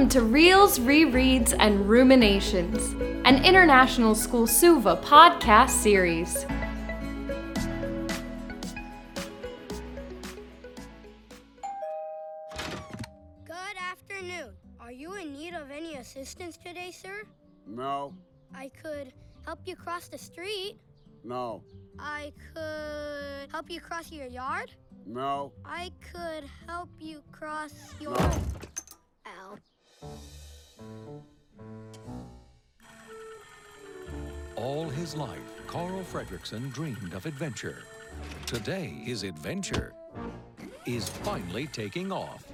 Welcome to Reels, Rereads, and Ruminations, an International School Suva podcast series. Good afternoon. Are you in need of any assistance today, sir? No, I could help you cross the street. no, I could help you cross your yard. no, I could help you cross your. no. Ow. All his life, Carl Fredricksen dreamed of adventure. Today, his adventure is finally taking off.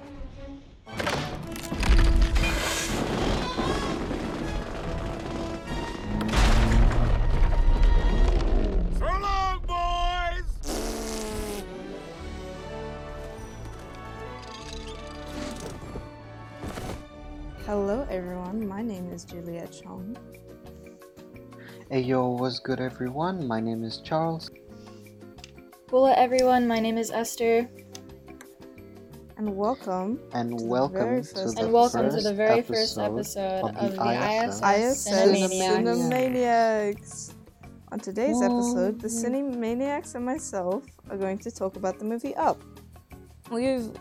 Hello, everyone. My name is Juliet Chong, Hey yo, what's good everyone? My name is Charles. Hello everyone, my name is Esther, and welcome and welcome To the very welcome to first the and welcome to the very first episode episode of of the the ISS. ISS, ISS Cinemaniacs. Cinemaniacs. On today's episode, the Whoa. Cinemaniacs and myself are going to talk about the movie Up. We've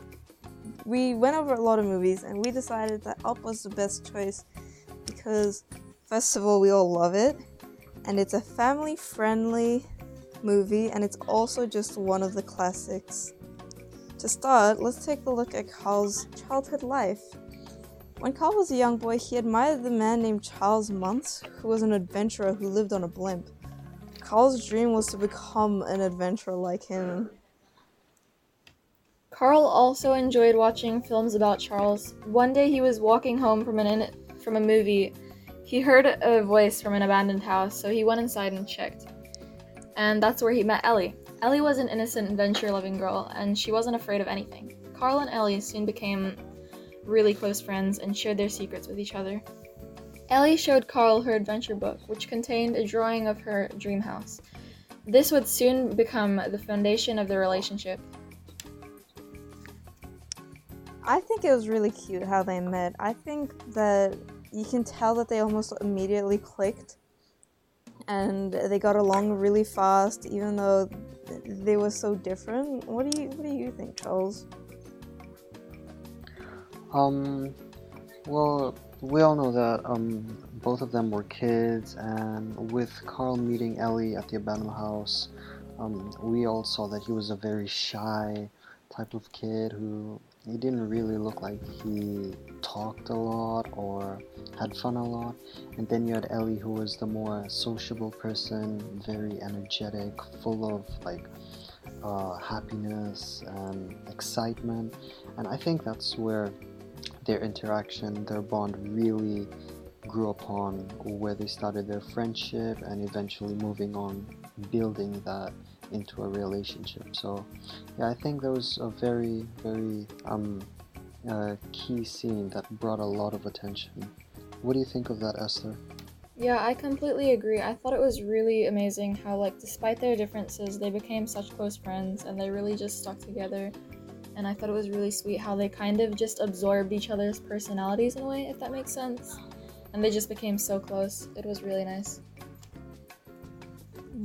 we went over a lot of movies and we decided that Up was the best choice because first of all we all love it and it's a family friendly movie and it's also just one of the classics. To start, let's take a look at Carl's childhood life. When Carl was a young boy, he admired the man named Charles Muntz, who was an adventurer who lived on a blimp. Carl's dream was to become an adventurer like him. Carl also enjoyed watching films about Charles. One day he was walking home from an in- from a movie. He heard a voice from an abandoned house, so he went inside and checked. And that's where he met Ellie. Ellie was an innocent, adventure-loving girl, and she wasn't afraid of anything. Carl and Ellie soon became really close friends and shared their secrets with each other. Ellie showed Carl her adventure book, which contained a drawing of her dream house. This would soon become the foundation of their relationship. I think it was really cute how they met. I think that you can tell that they almost immediately clicked and they got along really fast even though they were so different. What do you what do you think, Charles? Um, well, we all know that um, both of them were kids, and with Carl meeting Ellie at the abandoned house, um, we all saw that he was a very shy type of kid who he didn't really look like he talked a lot or had fun a lot. And then you had Ellie, who was the more sociable person, very energetic, full of like uh, happiness and excitement. And I think that's where their interaction, their bond really grew upon, where they started their friendship and eventually moving on, building that into a relationship. So, yeah, I think that was a very, very um, uh, key scene that brought a lot of attention. What do you think of that, Esther? Yeah, I completely agree. I thought it was really amazing how, like, despite their differences, they became such close friends and they really just stuck together. And I thought it was really sweet how they kind of just absorbed each other's personalities in a way, if that makes sense. And they just became so close. It was really nice.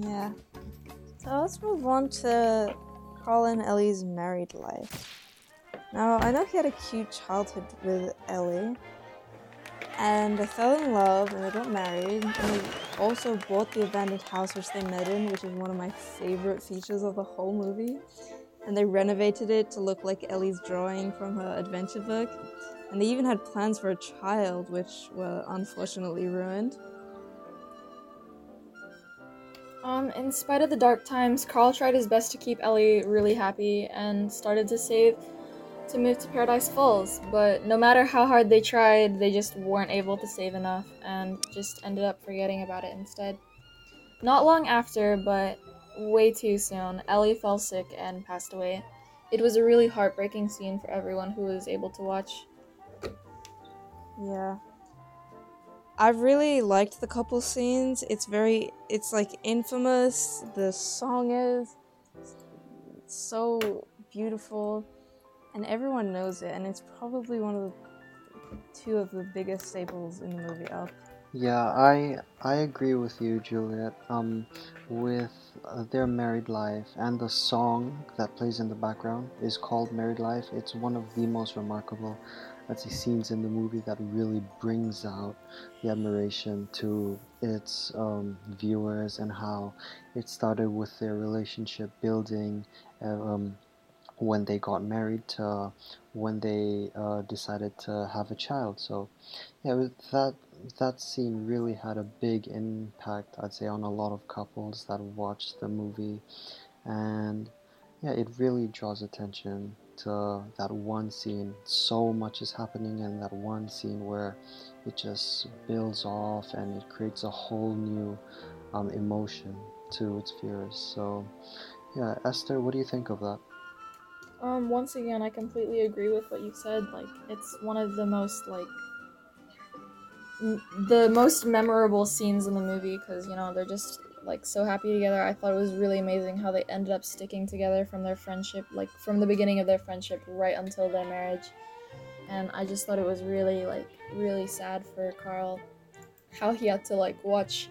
Yeah. So let's move on to Carl and Ellie's married life. Now, I know he had a cute childhood with Ellie, and they fell in love and they got married, and they also bought the abandoned house which they met in, which is one of my favorite features of the whole movie. And they renovated it to look like Ellie's drawing from her adventure book. And they even had plans for a child, which were unfortunately ruined. Um, in spite of the dark times, Carl tried his best to keep Ellie really happy and started to save to move to Paradise Falls. But no matter how hard they tried, they just weren't able to save enough and just ended up forgetting about it instead. Not long after, but way too soon, Ellie fell sick and passed away. It was a really heartbreaking scene for everyone who was able to watch. Yeah. I really liked the couple scenes. It's very, it's like infamous. The song is so beautiful, and everyone knows it. And it's probably one of the two of the biggest staples in the movie Up. Yeah, I I agree with you, Juliet. Um, with uh, their married life and the song that plays in the background is called "Married Life." It's one of the most remarkable, let's say, scenes in the movie that really brings out the admiration to its um, viewers and how it started with their relationship building. Uh, um, when they got married to when they uh, decided to have a child so yeah that that scene really had a big impact i'd say on a lot of couples that watched the movie and yeah it really draws attention to that one scene so much is happening in that one scene where it just builds off and it creates a whole new um, emotion to its viewers so yeah esther what do you think of that Um, once again, I completely agree with what you said. Like, it's one of the most like the most memorable scenes in the movie because you know they're just like so happy together. I thought it was really amazing how they ended up sticking together from their friendship, like from the beginning of their friendship right until their marriage. And I just thought it was really like really sad for Carl how he had to like watch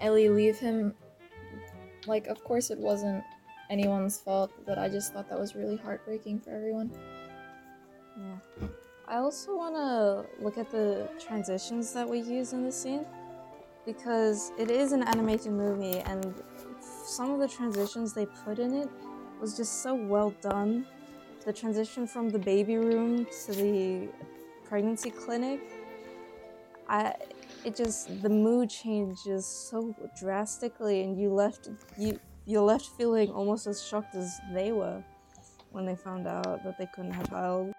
Ellie leave him. Like, of course, it wasn't anyone's fault, but I just thought that was really heartbreaking for everyone. Yeah. I also want to look at the transitions that we use in the scene because it is an animated movie and some of the transitions they put in it was just so well done. The transition from the baby room to the pregnancy clinic, I it just the mood changes so drastically and you left you you're left feeling almost as shocked as they were when they found out that they couldn't have a child.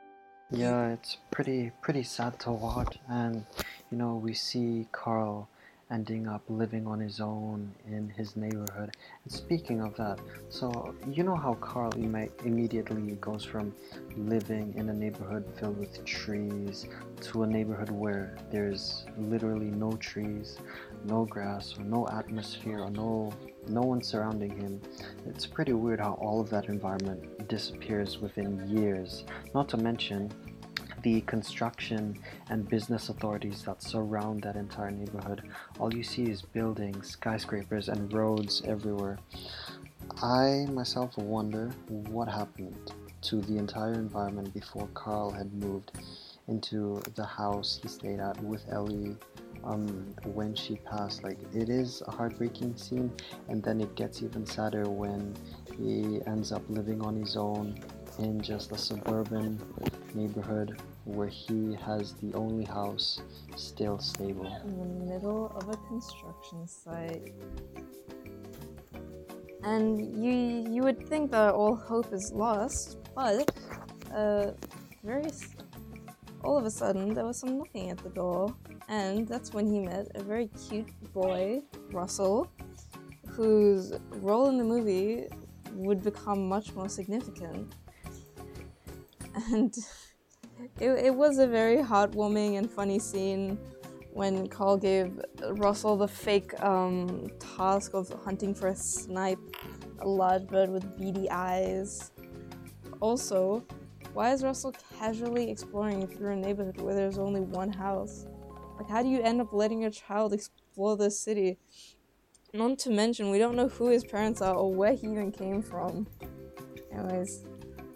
Yeah, it's pretty pretty sad to watch, and you know we see Carl ending up living on his own in his neighborhood. And speaking of that, so you know how Carl imme- immediately goes from living in a neighborhood filled with trees to a neighborhood where there's literally no trees, no grass, or no atmosphere, or no no one surrounding him. It's pretty weird how all of that environment disappears within years. Not to mention the construction and business authorities that surround that entire neighborhood. All you see is buildings, skyscrapers, and roads everywhere. I myself wonder what happened to the entire environment before Carl had moved into the house he stayed at with Ellie um, when she passed. Like, it is a heartbreaking scene, and then it gets even sadder when he ends up living on his own in just a suburban neighborhood where he has the only house still stable. in the middle of a construction site. And you you would think that all hope is lost, but uh, very all of a sudden there was some knocking at the door, and that's when he met a very cute boy, Russell, whose role in the movie would become much more significant. And it, it was a very heartwarming and funny scene when Carl gave Russell the fake um, task of hunting for a snipe, a large bird with beady eyes. Also, why is Russell casually exploring through a neighborhood where there's only one house? Like, how do you end up letting your child explore the city? Not to mention, we don't know who his parents are or where he even came from. Anyways,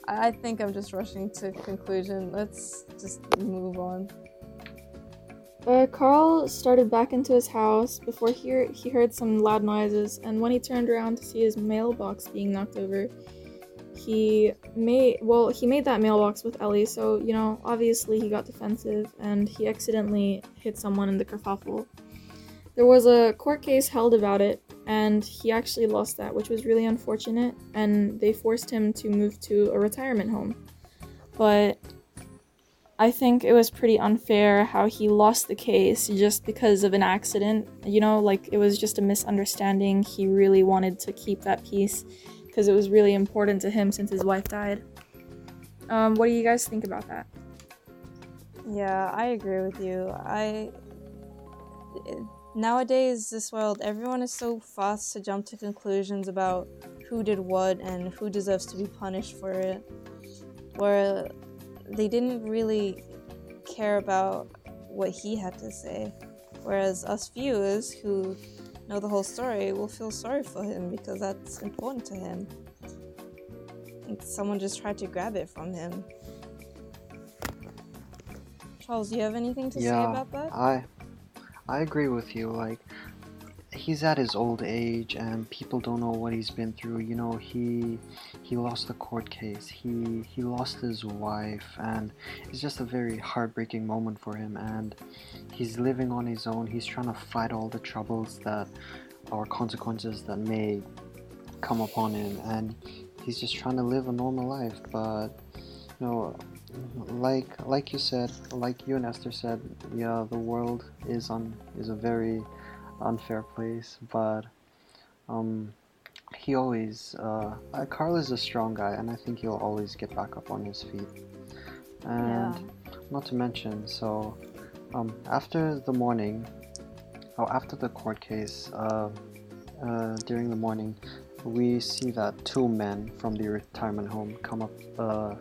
I think I'm just rushing to conclusion. Let's just move on. Uh, Carl started back into his house before he, he heard some loud noises, and when he turned around to see his mailbox being knocked over, he made well he made that mailbox with Ellie, so you know obviously he got defensive and he accidentally hit someone in the kerfuffle. There was a court case held about it, and he actually lost that, which was really unfortunate, and they forced him to move to a retirement home. But I think it was pretty unfair how he lost the case just because of an accident. You know, like it was just a misunderstanding. He really wanted to keep that peace because it was really important to him since his wife died. Um, what do you guys think about that? Yeah, I agree with you. I nowadays this world everyone is so fast to jump to conclusions about who did what and who deserves to be punished for it where they didn't really care about what he had to say. Whereas us viewers who know the whole story will feel sorry for him because that's important to him. And someone just tried to grab it from him. Charles, do you have anything to say about that? I I agree with you. Like he's at his old age and people don't know what he's been through. You know, he he lost the court case. He he lost his wife and it's just a very heartbreaking moment for him and he's living on his own. He's trying to fight all the troubles that or consequences that may come upon him and he's just trying to live a normal life but you know like like you said like you and esther said yeah the world is on is a very unfair place but um he always uh uh, carl is a strong guy and i think he'll always get back up on his feet. And not to mention so um after the morning oh after the court case uh, uh during the morning we see that two men from the retirement home come up uh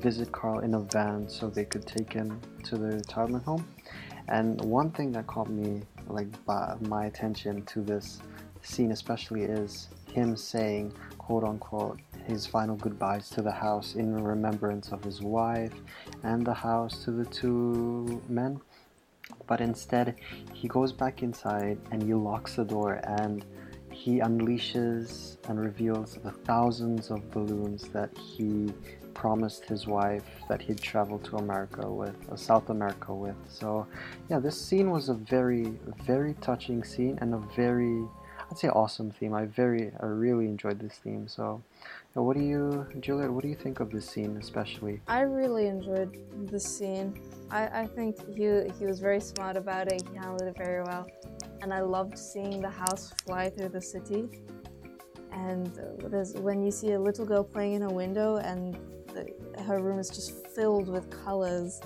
visit Carl in a van so they could take him to the retirement home. And one thing that caught me like my attention to this scene especially is him saying quote unquote his final goodbyes to the house in remembrance of his wife and the house to the two men. But instead he goes back inside and he locks the door and he unleashes and reveals the thousands of balloons that he promised his wife that he'd travel to America with, uh, South America with. So, yeah, this scene was a very, very touching scene and a very, I'd say, awesome theme. I very, I really enjoyed this theme. So, what do you, Juliet? What do you think of this scene, especially? I really enjoyed the scene. I, I think he he was very smart about it. He handled it very well, and I loved seeing the house fly through the city. And uh, when you see a little girl playing in a window, and her room is just filled with colors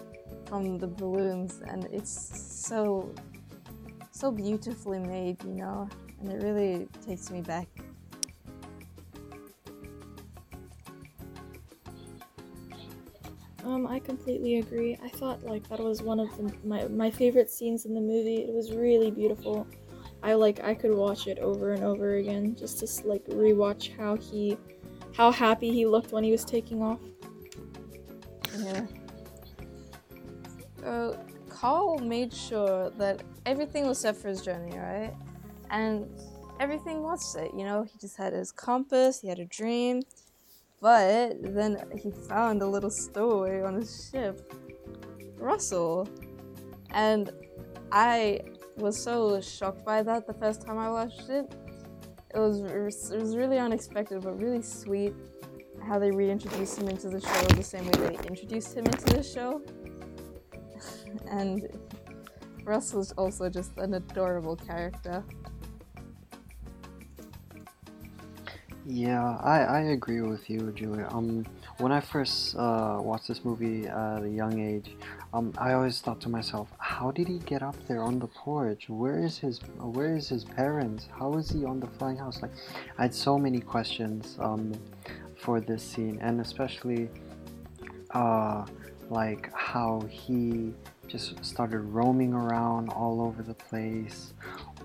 from the balloons, and it's so so beautifully made, you know, and it really takes me back. Um, I completely agree. I thought like that was one of the, my my favorite scenes in the movie. It was really beautiful. I like I could watch it over and over again just to like rewatch how he how happy he looked when he was taking off. Yeah. So Carl made sure that everything was set for his journey, right? And everything was set, you know, he just had his compass, he had a dream, but then he found a little stowaway on his ship, Russell. And I was so shocked by that the first time I watched it. It was it was really unexpected, but really sweet how they reintroduced him into the show the same way they introduced him into the show. and Russell's also just an adorable character. Yeah, I, I agree with you, Julia. Um, when I first uh, watched this movie at a young age, um, I always thought to myself, how did he get up there on the porch? Where is his Where is his parents? How is he on the flying house? Like, I had so many questions um, for this scene, and especially uh, like how he just started roaming around all over the place,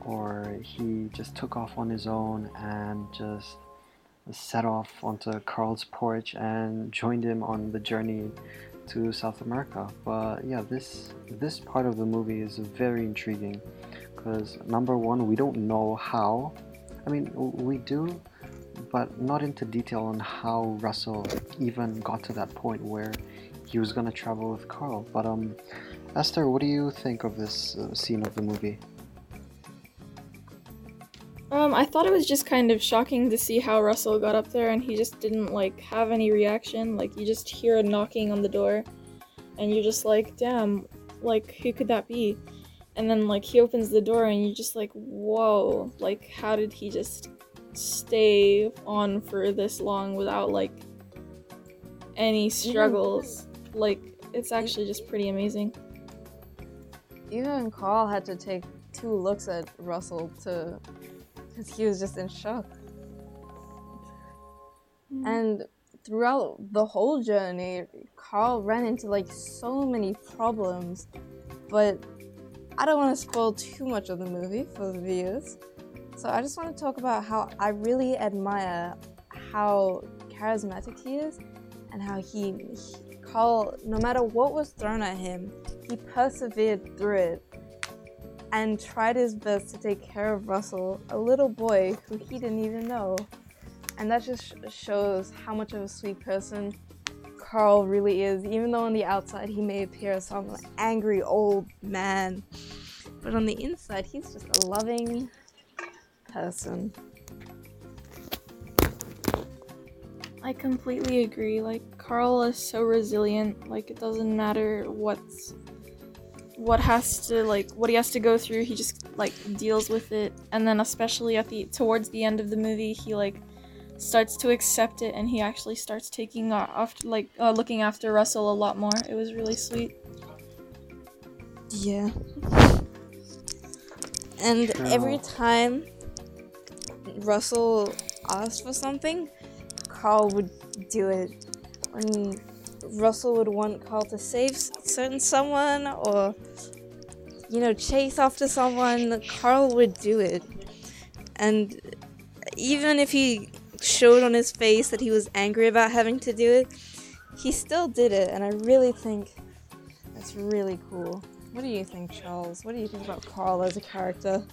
or he just took off on his own and just set off onto Carl's porch and joined him on the journey to South America. But yeah, this this part of the movie is very intriguing because number one, we don't know how. I mean, we do, but not into detail on how Russell even got to that point where he was gonna travel with Carl. But um, Esther, what do you think of this uh, scene of the movie? Um, I thought it was just kind of shocking to see how Russell got up there and he just didn't like have any reaction. Like you just hear a knocking on the door and you're just like, damn, like who could that be? And then like he opens the door and you're just like, whoa, like how did he just stay on for this long without like any struggles? Like it's actually just pretty amazing. Even Carl had to take two looks at Russell to because he was just in shock. Mm-hmm. And throughout the whole journey, Carl ran into like so many problems, but I don't want to spoil too much of the movie for the viewers. So I just want to talk about how I really admire how charismatic he is and how he, he Carl, no matter what was thrown at him, he persevered through it and tried his best to take care of Russell, a little boy who he didn't even know. And that just shows how much of a sweet person Carl really is, even though on the outside he may appear as some angry old man. But on the inside, he's just a loving person. I completely agree. Like Carl is so resilient. Like it doesn't matter what's what has to like what he has to go through. He just like deals with it. And then especially at the towards the end of the movie, he like starts to accept it and he actually starts taking off like uh, looking after Russell a lot more. It was really sweet. Yeah. And every time Russell asked for something, Carl would do it. When Russell would want Carl to save certain someone or, you know, chase after someone, Carl would do it. And even if he showed on his face that he was angry about having to do it, he still did it. And I really think that's really cool. What do you think, Charles? What do you think about Carl as a character?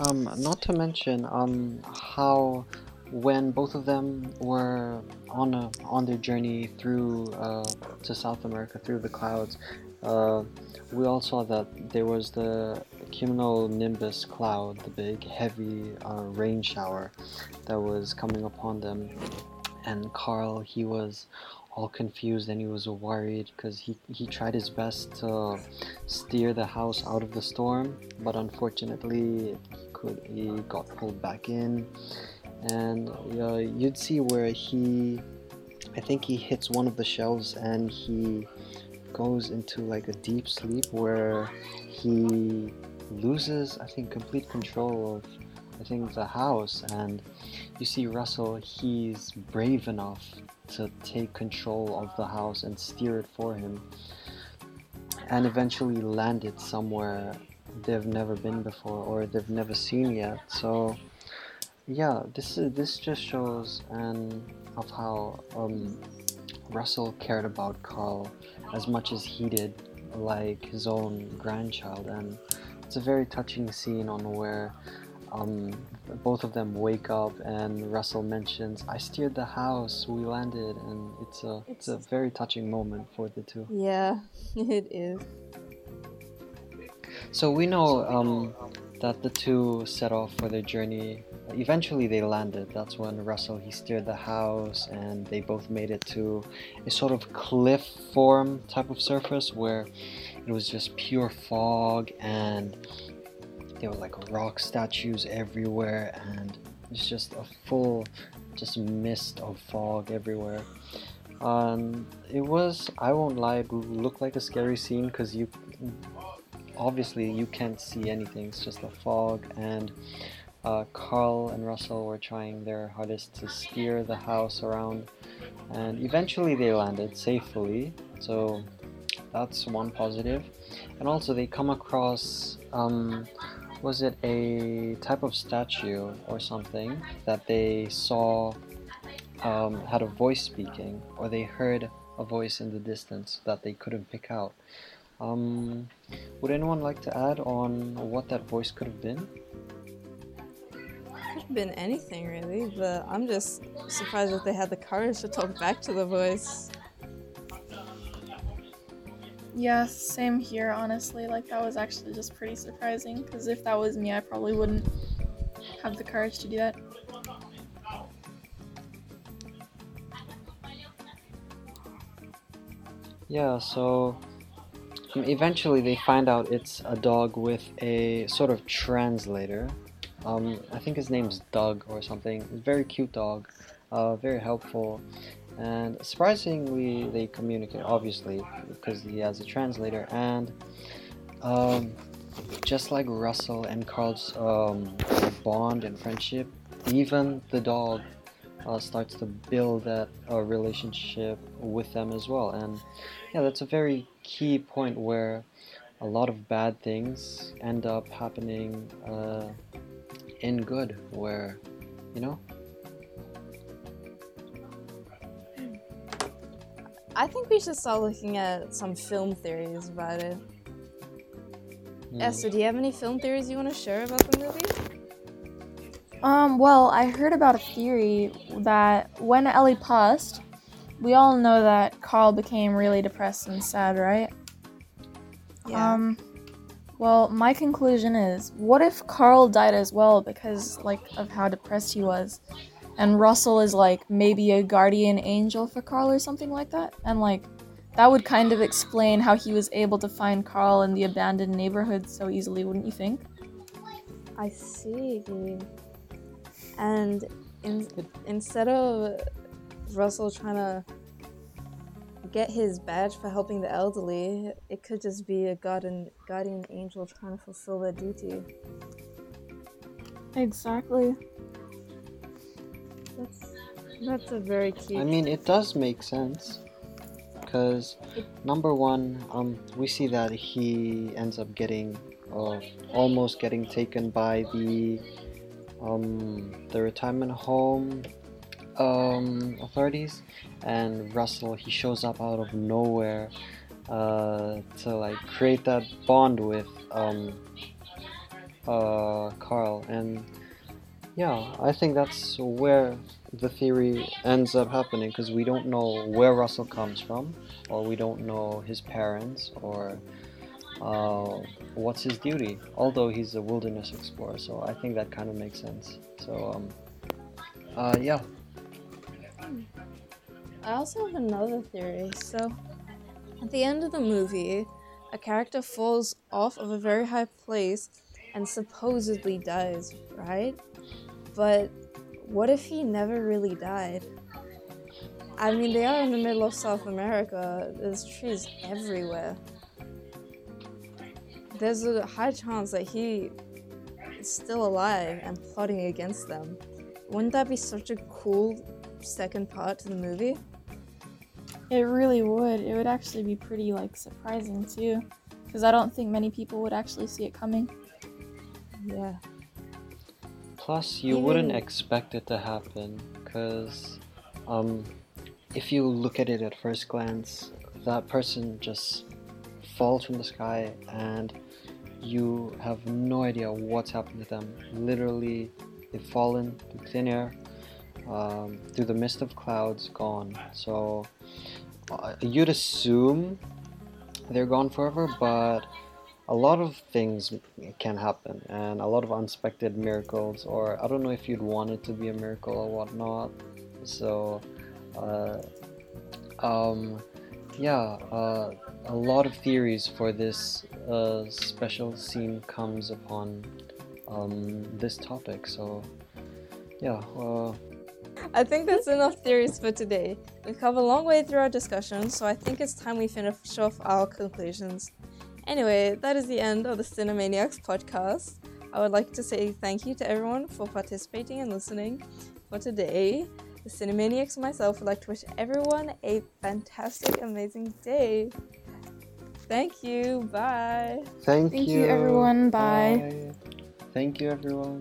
Um, not to mention um, how when both of them were on a, on their journey through uh, to South America through the clouds, uh, we all saw that there was the cumulonimbus cloud, the big heavy uh, rain shower that was coming upon them, and Carl he was all confused and he was worried because he, he tried his best to steer the house out of the storm but unfortunately he got pulled back in. And uh, you'd see where he i think he hits one of the shelves and he goes into like a deep sleep where he loses i think complete control of i think the house. And you see russell he's brave enough to take control of the house and steer it for him. And eventually land it somewhere they've never been before or they've never seen yet so yeah this is this just shows and of how um, russell cared about carl as much as he did like his own grandchild and it's a very touching scene on where um, both of them wake up and Russell mentions, "I steered the house, we landed," and it's a it's a very touching moment for the two. Yeah, it is. So we know um, that the two set off for their journey. Eventually, they landed. That's when Russell he steered the house, and they both made it to a sort of cliff form type of surface where it was just pure fog and there were like rock statues everywhere and it's just a full just mist of fog everywhere um, it was i won't lie it looked like a scary scene because you obviously you can't see anything it's just a fog and uh, carl and russell were trying their hardest to steer the house around and eventually they landed safely so that's one positive. and also they come across um, was it a type of statue or something that they saw um, had a voice speaking or they heard a voice in the distance that they couldn't pick out um, would anyone like to add on what that voice could have been Could have been anything really, but I'm just surprised that they had the courage to talk back to the voice. Yeah, same here, honestly. Like, that was actually just pretty surprising, because if that was me, I probably wouldn't have the courage to do that. Yeah, so um, eventually they find out it's a dog with a sort of translator. Um, I think his name's Dug or something. Very cute dog, uh, very helpful, and surprisingly they communicate. Obviously, because he has a translator, and um, just like Russell and Carl's um, bond and friendship, even the dog uh, starts to build that uh, relationship with them as well. And yeah, that's a very key point where a lot of bad things end up happening uh, in good, where, you know, I think we should start looking at some film theories about it. mm, Esther, do you have any film theories you want to share about the movie? Um, well, I heard about a theory that when Ellie passed, we all know that Carl became really depressed and sad, right? Um, well, my conclusion is, what if Carl died as well because like of how depressed he was, and Russell is like maybe a guardian angel for Carl or something like that, and like that would kind of explain how he was able to find Carl in the abandoned neighborhood so easily, wouldn't you think? I see. And in, instead of Russell trying to get his badge for helping the elderly, it could just be a guardian, guardian angel trying to fulfill their duty. Exactly. That's that's a very cute. I mean, it does make sense. Because, number one, um, we see that he ends up getting, uh, almost getting taken by the, um, the retirement home, um, authorities, and Russell, he shows up out of nowhere, uh, to like create that bond with, um, uh, Carl, and yeah, I think that's where the theory ends up happening because we don't know where Russell comes from, or we don't know his parents, or uh, what's his duty. Although he's a wilderness explorer, so I think that kind of makes sense. So, um, uh, yeah, I also have another theory. So, at the end of the movie, a character falls off of a very high place and supposedly dies, right? But what if he never really died? I mean, they are in the middle of South America. There's trees everywhere. There's a high chance that he is still alive and plotting against them. Wouldn't that be such a cool second part to the movie? It really would. It would actually be pretty like surprising too, because I don't think many people would actually see it coming. Yeah. Plus, you wouldn't expect it to happen because, um, if you look at it at first glance, that person just falls from the sky and you have no idea what's happened to them. Literally, they've fallen to thin air, um, through the mist of clouds, gone. So, uh, you'd assume they're gone forever, but a lot of things can happen and a lot of unexpected miracles or i don't know if you'd want it to be a miracle or whatnot so uh, um, yeah uh, a lot of theories for this uh, special scene comes upon um, this topic so yeah uh, I think that's enough theories for today. We've come a long way through our discussion, so I think it's time we finish off our conclusions. Anyway, that is the end of the Cinemaniacs podcast. I would like to say thank you to everyone for participating and listening. For today, the Cinemaniacs and myself would like to wish everyone a fantastic, amazing day. Thank you. Bye. thank, Thank you, everyone. Bye. Bye. thank you everyone